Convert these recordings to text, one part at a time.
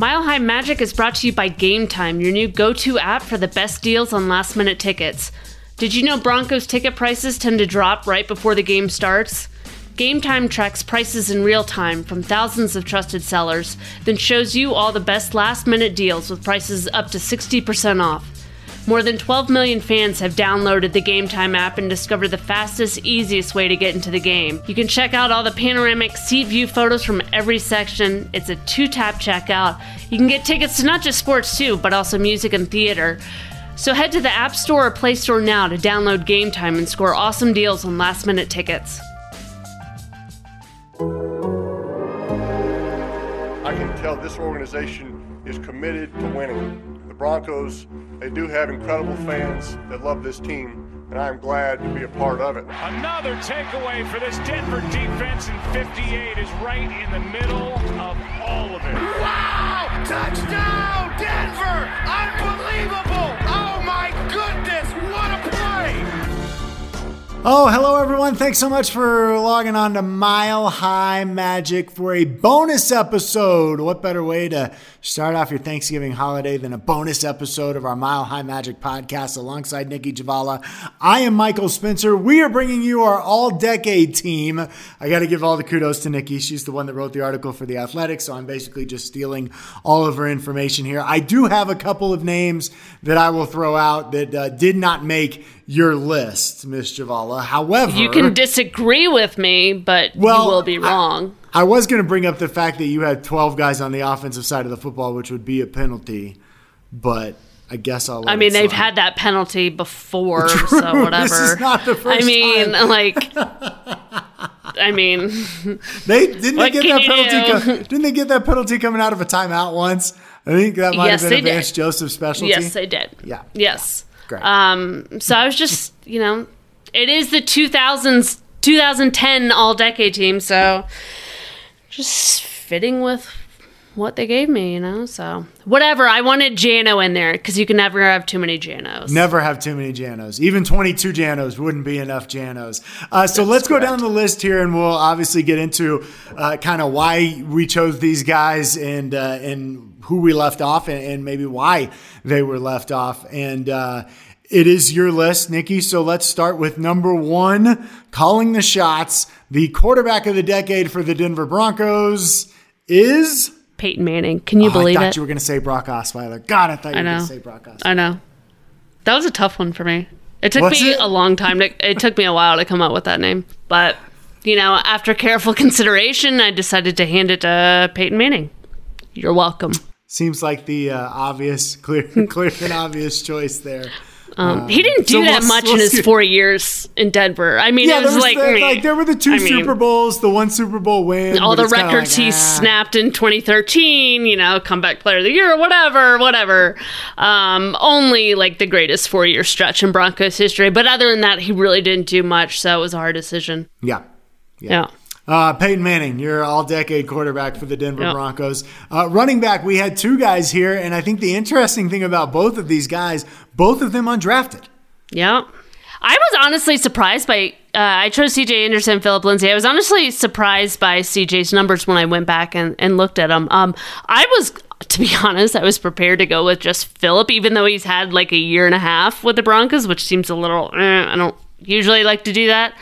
Mile High Magic is brought to you by Game Time, your new go to app for the best deals on last minute tickets. Did you know Broncos ticket prices tend to drop right before the game starts? Game Time tracks prices in real time from thousands of trusted sellers, then shows you all the best last minute deals with prices up to 60% off. More than 12 million fans have downloaded the Game Time app and discovered the fastest, easiest way to get into the game. You can check out all the panoramic seat view photos from every section. It's a two tap checkout. You can get tickets to not just sports, too, but also music and theater. So head to the App Store or Play Store now to download Game Time and score awesome deals on last minute tickets. I can tell this organization is committed to winning. The Broncos, they do have incredible fans that love this team, and I'm glad to be a part of it. Another takeaway for this Denver defense, and 58 is right in the middle of all of it. Wow! Touchdown, Denver! Unbelievable! Oh my goodness, what a play! Oh, hello everyone. Thanks so much for logging on to Mile High Magic for a bonus episode. What better way to start off your Thanksgiving holiday than a bonus episode of our Mile High Magic podcast alongside Nicki Jhabvala? I am Michael Spencer. We are bringing you our all decade team. I got to give all the kudos to Nicki. She's the one that wrote the article for The Athletic, so I'm basically just stealing all of her information here. I do have a couple of names that I will throw out that uh, did not make your list, Miss Jhabvala. However, You can disagree with me, but Well, you will be wrong. I was going to bring up the fact that you had 12 guys on the offensive side of the football, which would be a penalty, but I guess I'll. I mean, they've had that penalty before, True. so whatever. This is not the first I mean, time. like, I mean, They didn't they get that penalty? didn't they get that penalty coming out of a timeout once? I think that might Yes, have been a. Vance Joseph specialty. yes, they did. Yeah. Yes. Great. Um. So I was just, you know, it is the 2000s, 2010 All Decade team, so just fitting with what they gave me, you know. So whatever. I wanted Jano in there because you can never have too many Janos. Never have too many Janos. Even 22 Janos wouldn't be enough Janos. Uh, so let's go down the list here, and we'll obviously get into uh, kind of why we chose these guys and uh, and who we left off, and, and maybe why they were left off. And uh, it is your list, Nicki. So let's start with number one, calling the shots. The quarterback of the decade for the Denver Broncos is. Peyton Manning. Can you Oh, believe it? I thought it? you were going to say Brock Osweiler. God, I thought you I were going know. to say Brock Osweiler. I know. That was a tough one for me. It took Was me it? a long time to. It took me a while to come up with that name, but you know, after careful consideration, I decided to hand it to Peyton Manning. You're welcome. Seems like the uh, obvious, clear, clear and obvious choice there. Um, he didn't do so that we'll- much we'll in his see. four years in Denver. I mean, Yeah, it was, was like, the, like there were the two I mean, Super Bowls, the one Super Bowl win, all the records like, he ah. snapped in 2013, you know, comeback player of the year, whatever, whatever. Um, only like the greatest four year stretch in Broncos history. But other than that, he really didn't do much. So it was a hard decision. Yeah, Yeah. Uh, Peyton Manning, your all-decade quarterback for the Denver Yep. Broncos. Uh, running back, we had two guys here, and I think the interesting thing about both of these guys, both of them undrafted. Yeah. I was honestly surprised by. Uh, I chose CJ Anderson, Phillip Lindsay. I was honestly surprised by CJ's numbers when I went back and, and looked at them. Um, I was, to be honest, I was prepared to go with just Phillip, even though he's had like a year and a half with the Broncos, which seems a little. Eh, I don't usually like to do that,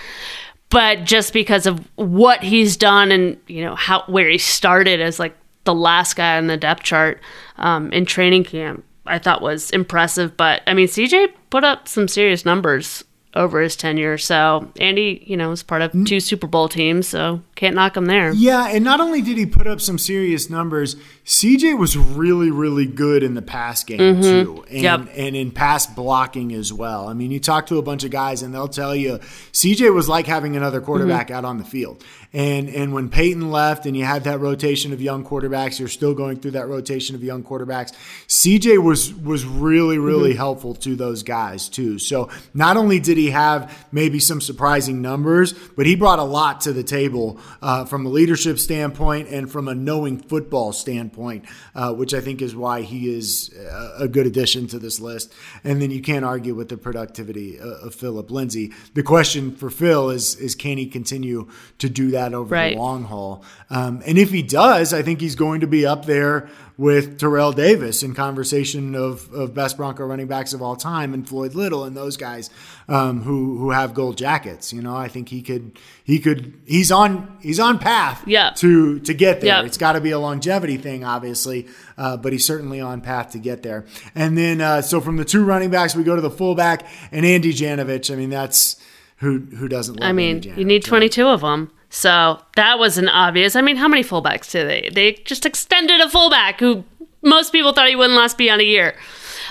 but just because of what he's done and you know how where he started as like the last guy on the depth chart um, in training camp, I thought was impressive. But I mean, CJ put up some serious numbers over his tenure. So Andy, you know, was part of two Super Bowl teams, so can't knock him there. Yeah, and not only did he put up some serious numbers, CJ was really, really good in the pass game too, and, Mm-hmm. Yep. and in pass blocking as well. I mean, you talk to a bunch of guys, and they'll tell you CJ was like having another quarterback Mm-hmm. out on the field. And and when Peyton left, and you had that rotation of young quarterbacks, you're still going through that rotation of young quarterbacks. CJ was was really, really Mm-hmm. helpful to those guys too. So not only did he have maybe some surprising numbers, but he brought a lot to the table uh, from a leadership standpoint and from a knowing football standpoint, uh, which I think is why he is a good addition to this list. And then you can't argue with the productivity of Phillip Lindsay. The question for Phil is is can he continue to do that over right. the long haul? Um, and if he does, I think he's going to be up there with Terrell Davis in conversation of, of best Bronco running backs of all time and Floyd Little and those guys um, who who have gold jackets. You know, I think he could he could he's on he's on path yeah. to to get there. It's got to be a longevity thing, obviously, uh, but he's certainly on path to get there. And then uh, so from the two running backs, we go to the fullback and Andy Janovich. I mean, that's who who doesn't. I mean, you need twenty two of them. So that was an obvious. I mean, how many fullbacks do they? They just extended a fullback who most people thought he wouldn't last beyond a year.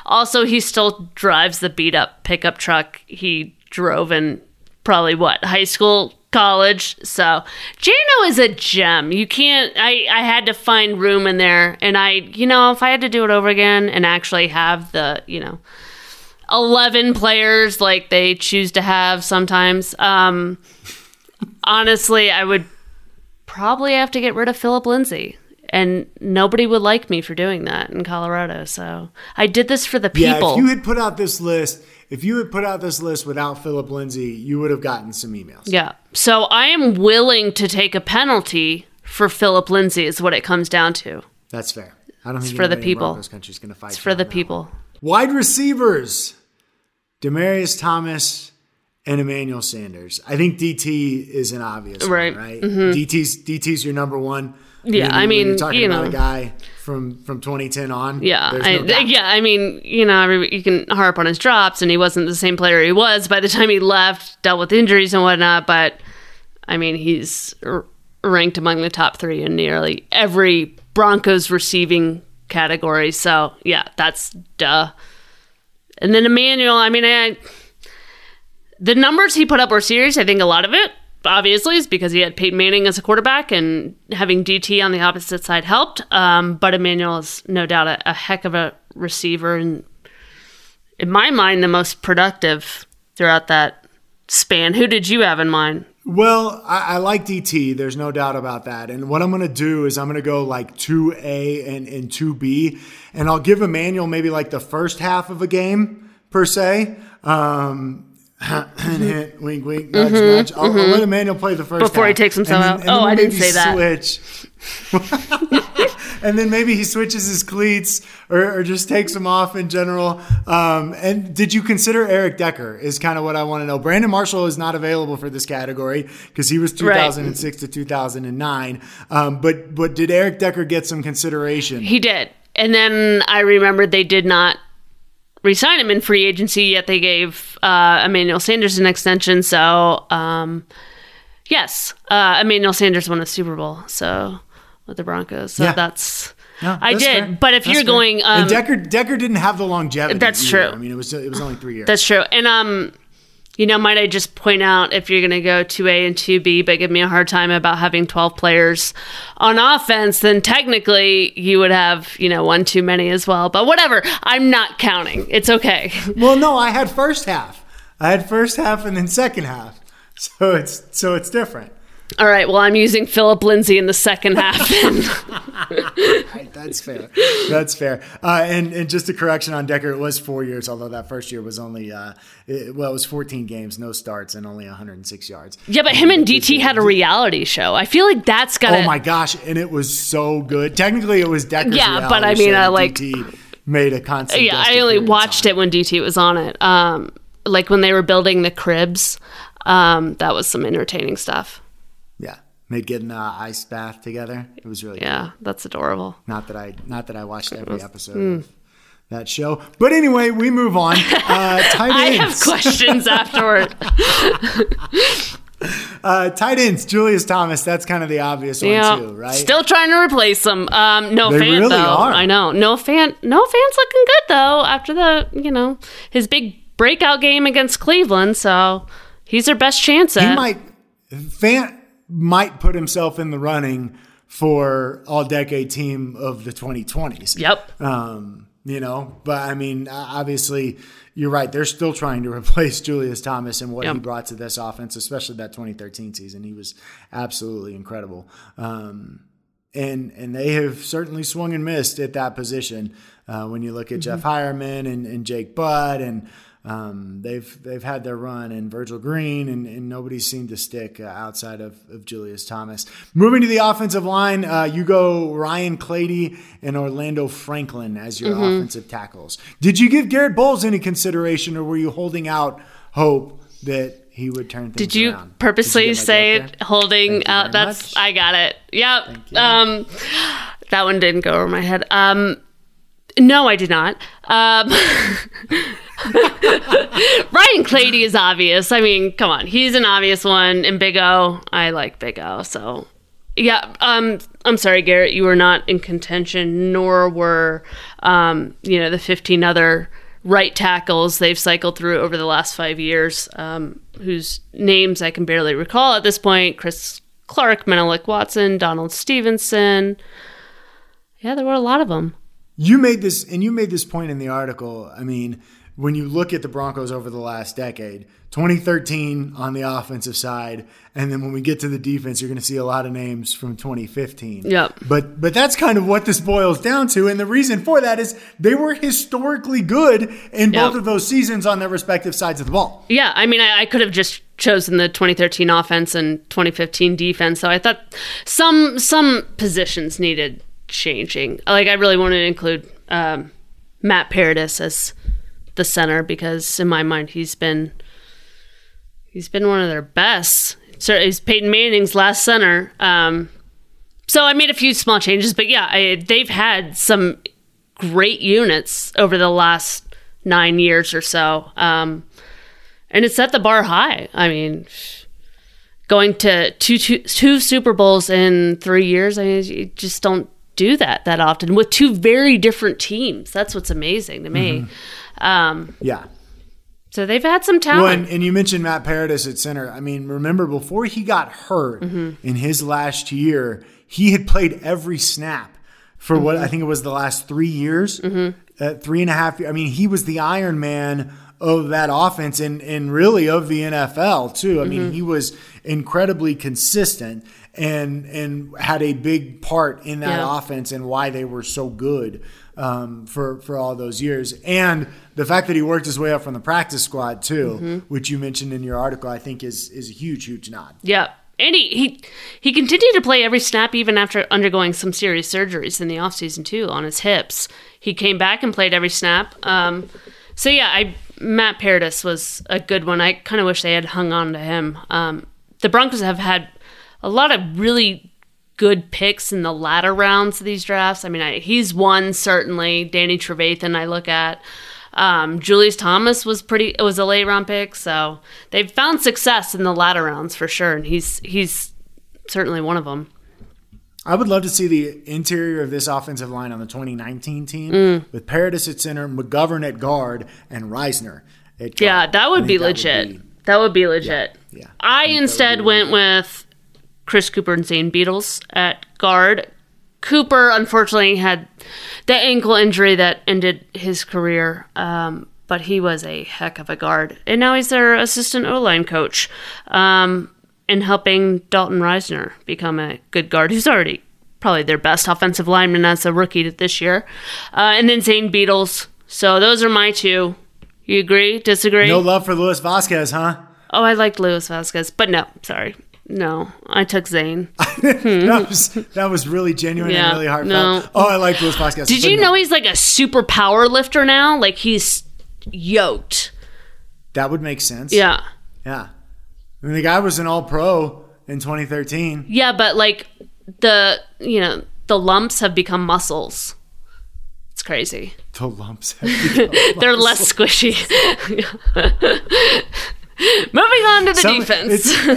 Also, he still drives the beat up pickup truck he drove in probably what high school, college. So Jano is a gem. You can't. I I had to find room in there, and I you know if I had to do it over again and actually have the you know. 11 players like they choose to have sometimes um honestly, I would probably have to get rid of Phillip Lindsay. And nobody would like me for doing that in Colorado. So I did this for the people. Yeah, if you had put out this list, if you had put out this list without Phillip Lindsay, you would have gotten some emails. Yeah. So I am willing to take a penalty for Phillip Lindsay, is what it comes down to. That's fair. I don't it's think for the people. This country's going to fight. It's for the people. Wide receivers: Demaryius Thomas, and Emmanuel Sanders. I think DT is an obvious right. one, right? Mm-hmm. DT's DT's your number one. Yeah, I mean, you're talking you about a guy from from 2010 on. Yeah, no I, yeah. I mean, you know, you can harp on his drops, and he wasn't the same player he was by the time he left. Dealt with injuries and whatnot, but I mean, he's r- ranked among the top three in nearly every Broncos receiving category. So yeah, that's duh. And then Emmanuel, I mean, I the numbers he put up were serious. I think a lot of it, obviously, is because he had Peyton Manning as a quarterback and having DT on the opposite side helped. Um, but Emmanuel is no doubt a, a, heck of a receiver and, in my mind, the most productive throughout that span. Who did you have in mind? Well, I, I, like DT. There's no doubt about that. And what I'm going to do is I'm going to go like 2A and, and 2B. And I'll give Emmanuel maybe like the first half of a game, per se. Um, hint, wink, wink, nudge, mm-hmm, nudge. I'll, mm-hmm. I'll, let Emmanuel play the first before he takes himself then, out. Oh, I didn't say that. Switch. and then maybe he switches his cleats or, or just takes them off in general. Um, and did you consider Eric Decker? Is kind of what I want to know. Brandon Marshall is not available for this category because he was 2006 right. to 2009. Um, but but did Eric Decker get some consideration? He did. And then I remembered they did not re-sign him in free agency, yet they gave uh, Emmanuel Sanders an extension. So, um, yes, uh, Emmanuel Sanders won a Super Bowl. So with the Broncos. So yeah. that's. No, I did, fair. but if that's you're fair. going, um, and Decker Decker didn't have the longevity. That's either. true. I mean, it was it was only three years. That's true, and um, you know, might I just point out if you're going to go 2A and 2B, but give me a hard time about having 12 players on offense, then technically you would have, you know, one too many as well. But whatever, I'm not counting. It's okay. Well, no, I had first half. I had first half and then second half. So it's so it's different. All right. Well, I'm using Phillip Lindsay in the second half. right, that's fair. That's fair. Uh, and and just a correction on Decker, it was four years, although that first year was only uh, it, well, it was 14 games, no starts, and only 106 yards. Yeah, but him and DT had a reality show. I feel like that's got. Oh my gosh, and it was so good. Technically, it was Decker's. Yeah, but I mean, I like DT made a constant. Yeah, I only watched it when DT was on it. Um, like when they were building the cribs. Um, that was some entertaining stuff. Made getting an uh, ice bath together. It was really yeah, cool. that's adorable. Not that I not that I watched every episode. Mm. Of that show, but anyway, we move on. Uh, tight ends. I have questions afterward. Uh, tight ends, Julius Thomas. That's kind of the obvious yeah, one too, right? Still trying to replace them. Um, no they fan really though. Are. I know. Noah Fant. Noah Fant's looking good though after the you know his big breakout game against Cleveland. So he's their best chance. At. He might. Fant might put himself in the running for all decade team of the 2020s. Yep. Um, you know, but I mean, obviously, you're right. They're still trying to replace Julius Thomas and what Yep. he brought to this offense, especially that 2013 season. He was absolutely incredible. Um, and and they have certainly swung and missed at that position. Uh, when you look at Jeff Heuerman and, and Jake Butt and um, they've they've had their run, and Virgil Green, and, and nobody seemed to stick uh, outside of, of Julius Thomas. Moving to the offensive line, uh, you go Ryan Clady and Orlando Franklin as your offensive tackles. Did you give Garett Bolles any consideration, or were you holding out hope that he would turn things Did you around? Did purposely you say it holding out? That's much. I got it. Yep. Um, that one didn't go over my head. Um, no, I did not. Um, Ryan Clady is obvious. I mean, come on, he's an obvious one. And Big O, I like Big O. So, yeah. Um, I'm sorry, Garett, you were not in contention, nor were, um, you know, the 15 other right tackles they've cycled through over the last five years, um, whose names I can barely recall at this point. Chris Clark, Menelik Watson, Donald Stephenson. Yeah, there were a lot of them. You made this, and you made this point in the article. I mean, when you look at the Broncos over the last decade, 2013 on the offensive side, and then when we get to the defense, you're going to see a lot of names from 2015. Yep. But but that's kind of what this boils down to, and the reason for that is they were historically good in both of those seasons on their respective sides of the ball. Yeah, I mean, I, I could have just chosen the 2013 offense and 2015 defense. So I thought some some positions needed changing. Like I really wanted to include um, Matt Paradis as the center because in my mind he's been he's been one of their best. So he's Peyton Manning's last center. Um, so I made a few small changes, but yeah, I, they've had some great units over the last nine years or so. Um, and it set the bar high. I mean, going to two, two, two Super Bowls in three years, I mean, you just don't do that that often with two very different teams. That's what's amazing to me. Um, Yeah. so they've had some Well, talent. and, and you mentioned Matt Paradis at center. I mean, remember before he got hurt Mm-hmm. in his last year, he had played every snap for what Mm-hmm. I think it was the last three years, uh, three and a half. I mean, he was the Iron Man of that offense and and really of the NFL too. I Mm-hmm. mean, he was incredibly consistent and and had a big part in that Yeah. offense and why they were so good um, for for all those years. And the fact that he worked his way up from the practice squad too, Mm-hmm. which you mentioned in your article, I think is is a huge huge nod. Yeah. And he, he, he continued to play every snap even after undergoing some serious surgeries in the offseason, too, on his hips. He came back and played every snap. Um, so, yeah, I Matt Paradis was a good one. I kind of wish they had hung on to him. Um, the Broncos have had a lot of really good picks in the latter rounds of these drafts. I mean, I, he's one, certainly. Danny Trevathan, I look at. Um, Julius Thomas was pretty. It was a late round pick, so they've found success in the latter rounds for sure, and he's he's certainly one of them. I would love to see the interior of this offensive line on the 2019 team Mm. with Paradis at center, McGovern at guard, and Risner at guard. Yeah, that would be that legit. That would be legit. yeah. I instead went with Chris Kuper and Zane Beadles at guard. Kuper unfortunately had the ankle injury that ended his career, um, but he was a heck of a guard, and now he's their assistant O line coach, um, and helping Dalton Risner become a good guard, who's already probably their best offensive lineman as a rookie this year, uh, and then Zane Beadles. So those are my two. You agree? Disagree? No love for Louis Vasquez, huh? Oh, I liked Louis Vasquez, but no, sorry. No, I took Zane. that was that was really genuine Yeah, and really heartfelt. no. Oh, I like Louis Vasquez. Did you no, know he's like a super power lifter now? Like he's yoked. that would make sense? Yeah. yeah. I mean, the guy was an All Pro in 2013. Yeah, but like the, you know, the lumps have become muscles. It's crazy. The lumps. have become They're less squishy. Moving on to the Some- defense. It's,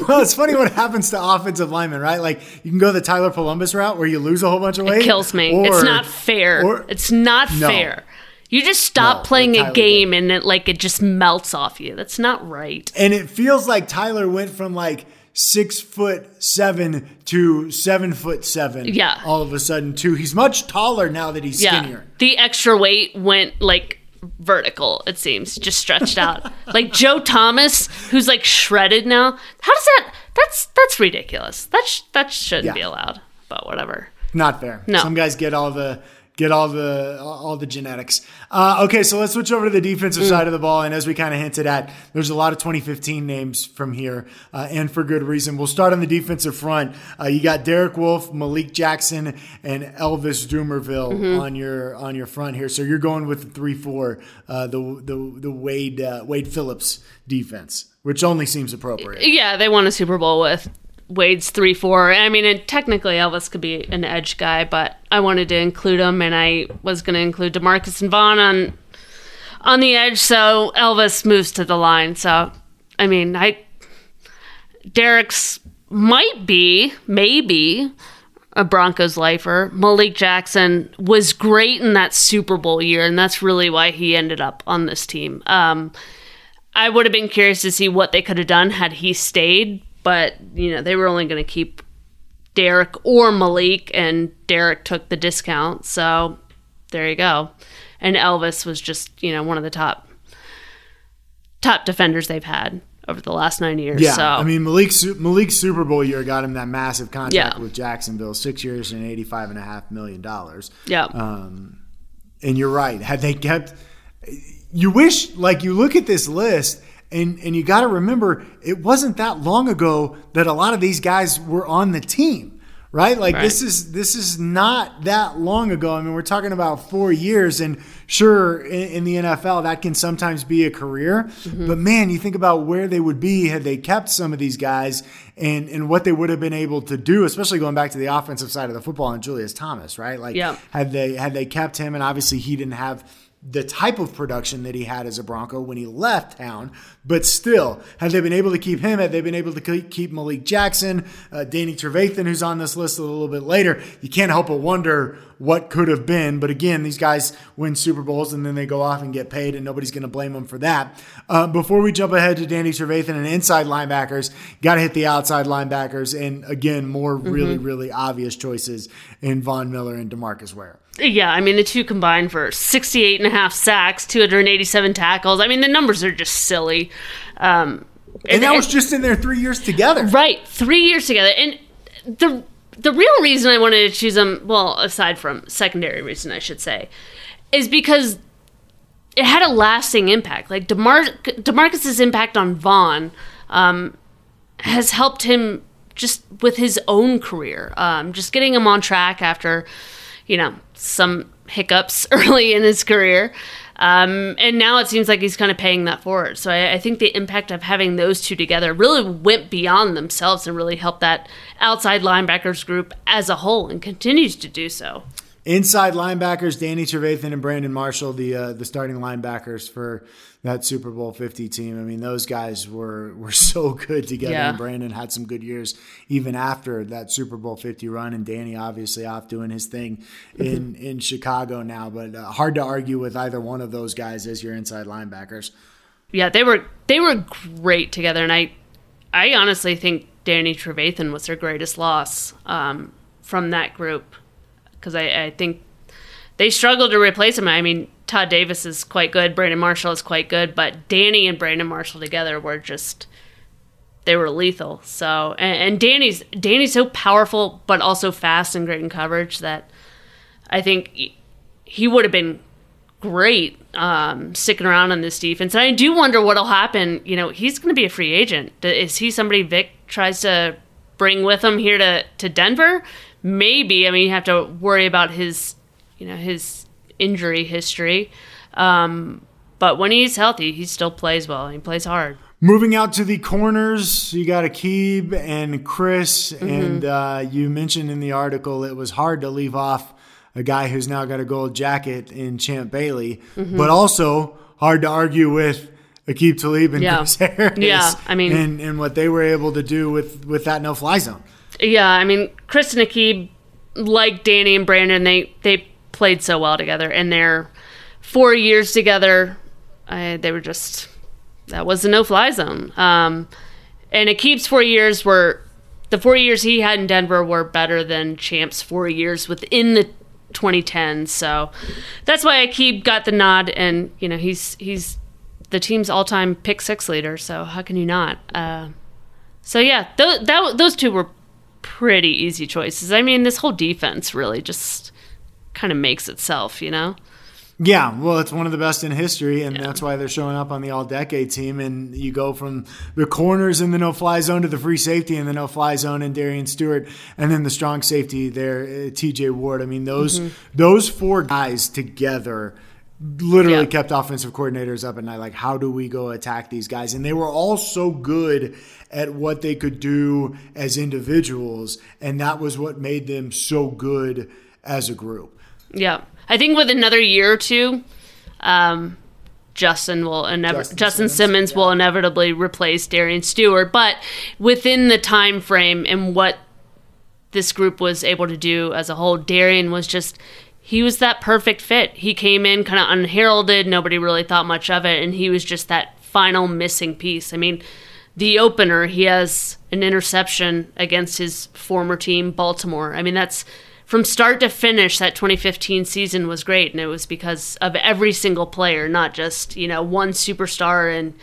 well, it's funny what happens to offensive linemen, right? Like you can go the Tyler Polumbus route where you lose a whole bunch of weight. It kills me. or- it's not fair. or- it's not No. fair. You just stop No, playing a game and it like it just melts off you. That's not right. And it feels like Tyler went from like six foot seven to seven foot seven. Yeah. All of a sudden, too. He's much taller now that he's Yeah. skinnier. The extra weight went like vertical, it seems, just stretched out. like Joe Thomas, who's like shredded now. How does that that's that's ridiculous. That sh- that shouldn't Yeah. be allowed. But whatever. Not fair. No. Some guys get all the get all the all the genetics. Uh, okay, so let's switch over to the defensive Mm. side of the ball. And as we kind of hinted at, there's a lot of 2015 names from here, uh, and for good reason. We'll start on the defensive front. Uh, you got Derek Wolfe, Malik Jackson, and Elvis Dumervil Mm-hmm. on your on your front here. So you're going with the three four, uh, the the the Wade uh, Wade Phillips defense, which only seems appropriate. Yeah, they won a Super Bowl with Wade's three four. I mean, technically Elvis could be an edge guy, but I wanted to include him, and I was going to include Demarcus and Von on on the edge. So Elvis moves to the line. So I mean, I Derek's might be maybe a Broncos lifer. Malik Jackson was great in that Super Bowl year, and that's really why he ended up on this team. Um, I would have been curious to see what they could have done had he stayed, but you know they were only going to keep Derek or Malik, and Derek took the discount. So there you go. And Elvis was just you know one of the top top defenders they've had over the last nine years. Yeah, so I mean Malik Malik's Super Bowl year got him that massive contract Yeah. with Jacksonville, six years and eighty five and a half million dollars. yeah, Um, and you're right. Had they kept, you wish like you look at this list. And, and you got to remember, it wasn't that long ago that a lot of these guys were on the team, right? Like Right. this is this is not that long ago. I mean, we're talking about four years, and sure, in, in the NFL, that can sometimes be a career. Mm-hmm. But man, you think about where they would be had they kept some of these guys, and and what they would have been able to do, especially going back to the offensive side of the football and Julius Thomas, right? Like, Yeah. had they had they kept him, and obviously he didn't have the type of production that he had as a Bronco when he left town, but still, had they been able to keep him, had they been able to keep Malik Jackson, uh, Danny Trevathan, who's on this list a little bit later, you can't help but wonder what could have been. But again, these guys win Super Bowls and then they go off and get paid, and nobody's going to blame them for that. Uh, before we jump ahead to Danny Trevathan and inside linebackers, got to hit the outside linebackers, and again, more really, really obvious choices in Von Miller and Demarcus Ware. Yeah, I mean, the two combined for 68 and a half sacks, 287 tackles. I mean, the numbers are just silly. Um, And that was just in their three years together. right, three years together. And the the real reason I wanted to choose them, well, aside from secondary reason, I should say, is because it had a lasting impact. Like DeMar- Demarcus's impact on Von um, has helped him just with his own career, um, just getting him on track after, you know, some hiccups early in his career. Um, and now it seems like he's kind of paying that forward. So I, I think the impact of having those two together really went beyond themselves and really helped that outside linebackers group as a whole and continues to do so. Inside linebackers, Danny Trevathan and Brandon Marshall, the uh, the starting linebackers for that Super Bowl 50 team. I mean, those guys were were so good together. Yeah. And Brandon had some good years even after that Super Bowl 50 run. And Danny obviously off doing his thing in in Chicago now. But uh, hard to argue with either one of those guys as your inside linebackers. Yeah, they were they were great together, and I I honestly think Danny Trevathan was their greatest loss um, from that group because I, I think they struggled to replace him. I mean, Todd Davis is quite good, Brandon Marshall is quite good, but Danny and Brandon Marshall together were just they were lethal. So and, and Danny's Danny's so powerful, but also fast and great in coverage that I think he- would have been great um, sticking around on this defense. And I do wonder what'll happen. You know, he's going to be a free agent. Is he somebody Vic tries to bring with him here to, to Denver? Maybe. I mean, you have to worry about his, you know, his injury history. Um, but when he's healthy, he still plays well. He plays hard. Moving out to the corners, you got Aqib and Chris, Mm-hmm. and uh, you mentioned in the article it was hard to leave off a guy who's now got a gold jacket in Champ Bailey, Mm-hmm. but also hard to argue with Aqib Talib and Yeah. Chris Harris. Yeah, I mean- and, and what they were able to do with with that no fly zone. Yeah, I mean, Chris and Aqib, like Danny and Brandon, they they played so well together, and their four years together, I, they were just that was a no fly zone. Um, And Aqib's four years were the four years he had in Denver were better than Champ's four years within the 2010s. So that's why Aqib got the nod, and you know he's he's the team's all-time pick six leader. So how can you not? Uh, so yeah, th- that those two were pretty easy choices. I mean, this whole defense really just kind of makes itself, you know. Yeah, well, it's one of the best in history, and yeah. that's why they're showing up on the all decade team. And you go from the corners in the no fly zone to the free safety in the no fly zone and Darian Stewart, and then the strong safety there, uh, TJ Ward. I mean, those mm-hmm. those four guys together literally yeah. kept offensive coordinators up at night. Like, how do we go attack these guys? And they were all so good at what they could do as individuals, and that was what made them so good as a group. Yeah. I think with another year or two, um, Justin will inev- Justin, Justin, Simmons, Simmons yeah. will inevitably replace Darian Stewart, but within the time frame and what this group was able to do as a whole, Darian was just he was that perfect fit. He came in kind of unheralded, nobody really thought much of it, and he was just that final missing piece. I mean, the opener, he has an interception against his former team, Baltimore. I mean, that's from start to finish, that 2015 season was great, and it was because of every single player, not just you know one superstar and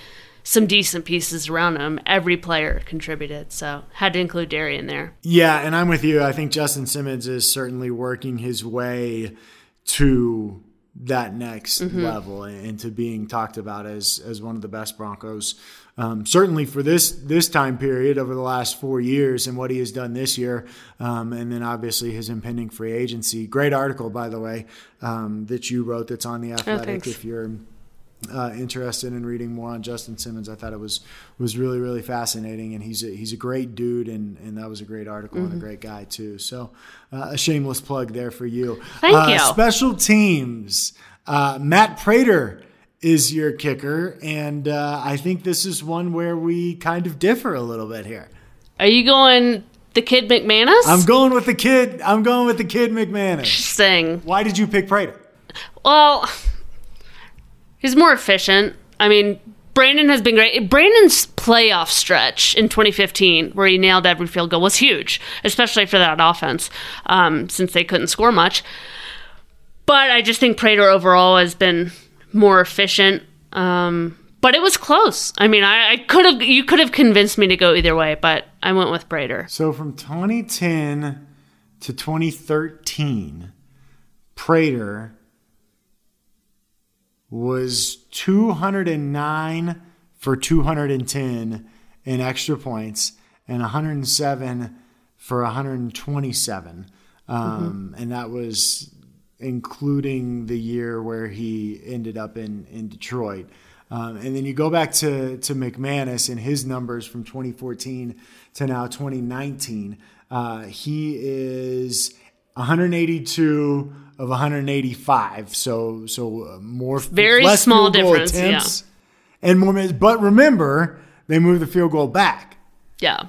some decent pieces around him. Every player contributed, so had to include Darian there. Yeah, and I'm with you. I think Justin Simmons is certainly working his way to that next mm-hmm. level and to being talked about as as one of the best Broncos um, certainly for this this time period over the last four years and what he has done this year, um, and then obviously his impending free agency. Great article, by the way, um, that you wrote that's on the oh, Athletic. Oh, if you're uh, interested in reading more on Justin Simmons, I thought it was was really really fascinating, and he's a, he's a great dude, and and that was a great article mm-hmm. and a mm-hmm. great guy too. So uh, a shameless plug there for you. Thank uh, you. Special teams, uh, Matt Prater is your kicker, and uh, I think this is one where we kind of differ a little bit here. Are you going the kid McManus? I'm going with the kid. I'm going with the kid McManus. Interesting. Why did you pick Prater? Well, he's more efficient. I mean, Brandon has been great. Brandon's playoff stretch in 2015, where he nailed every field goal, was huge, especially for that offense, um, since they couldn't score much. But I just think Prater overall has been more efficient. Um, but it was close. I mean, I, I could have you could have convinced me to go either way, but I went with Prater. So from 2010 to 2013, Prater was 209 for 210 in extra points and 107 for 127. Um, mm-hmm. And that was including the year where he ended up in, in Detroit. Um, and then you go back to, to McManus and his numbers from 2014 to now 2019. Uh, he is 182 of 185. So so uh, more very less small difference. Attempts yeah. And more, but remember they moved the field goal back. Yeah.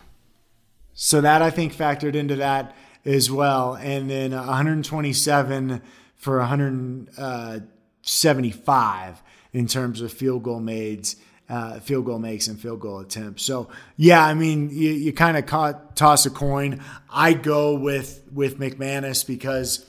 So that I think factored into that as well. And then 127 for 175 in terms of field goal made, uh, field goal makes, and field goal attempts. So yeah, I mean, you, you kind of toss a coin. I go with with McManus because.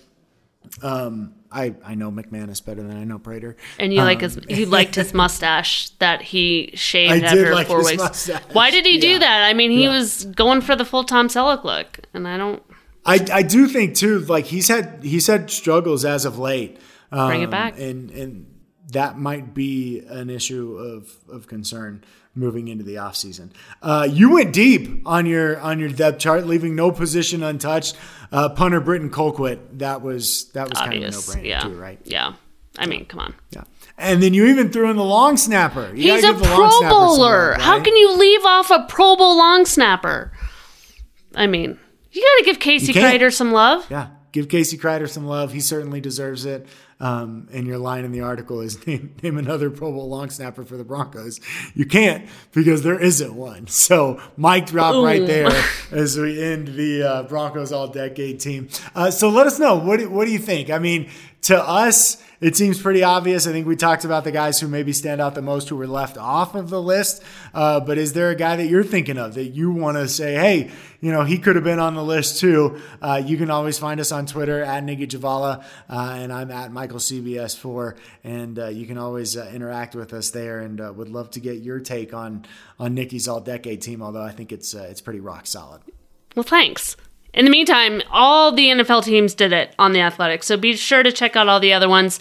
Um, I, I know McManus better than I know Prater. And you um, like his you liked his mustache that he shaved I after like four weeks. Mustache. Why did he do that? I mean, he yeah. was going for the full Tom Selleck look, and I don't. I, I do think too, like he's had he's had struggles as of late. Um, Bring it back, and and that might be an issue of of concern moving into the offseason. Uh, you went deep on your on your depth chart, leaving no position untouched. Uh, punter Britton Colquitt, that was that was Obvious. kind of no brainer yeah. too, right? Yeah. I mean, come on. Yeah. And then you even threw in the long snapper. You He's a Pro Bowler. Right? How can you leave off a Pro Bowl long snapper? I mean, you got to give Casey Kreider some love. Yeah, give Casey Kreider some love. He certainly deserves it. Um, and your line in the article is name, name another Pro Bowl long snapper for the Broncos. You can't because there isn't one. So mic drop Ooh. right there as we end the uh, Broncos All Decade team. Uh, so let us know what do, what do you think? I mean, to us it seems pretty obvious. I think we talked about the guys who maybe stand out the most who were left off of the list. Uh, but is there a guy that you're thinking of that you want to say, hey, you know, he could have been on the list too? Uh, you can always find us on Twitter at Nicki Jhabvala, uh, and I'm at Michael CBS4, and uh, you can always uh, interact with us there. And uh, would love to get your take on on Nicki's All Decade team. Although I think it's it's pretty rock solid. Well, thanks. In the meantime, all the NFL teams did it on the Athletics, so be sure to check out all the other ones.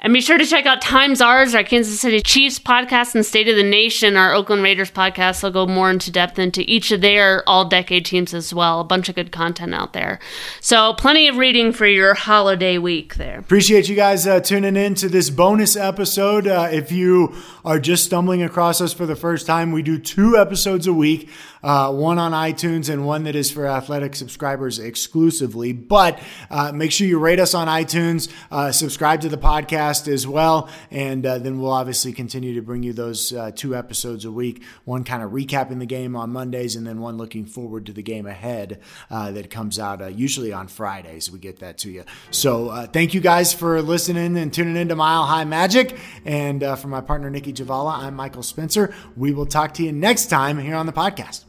And be sure to check out Times Ours, our Kansas City Chiefs podcast, and State of the Nation, our Oakland Raiders podcast. They'll go more into depth into each of their all decade teams as well. A bunch of good content out there. So, plenty of reading for your holiday week there. Appreciate you guys uh, tuning in to this bonus episode. Uh, if you are just stumbling across us for the first time, we do two episodes a week uh, one on iTunes and one that is for athletic subscribers exclusively. But uh, make sure you rate us on iTunes, uh, subscribe to the podcast as well, and uh, then we'll obviously continue to bring you those uh, two episodes a week. One kind of recapping the game on Mondays, and then one looking forward to the game ahead that comes out usually on Fridays. We get that to you. So thank you guys for listening and tuning into Mile High Magic. And for my partner Nicki Jhabvala, I'm Michael Spencer. We will talk to you next time here on the podcast.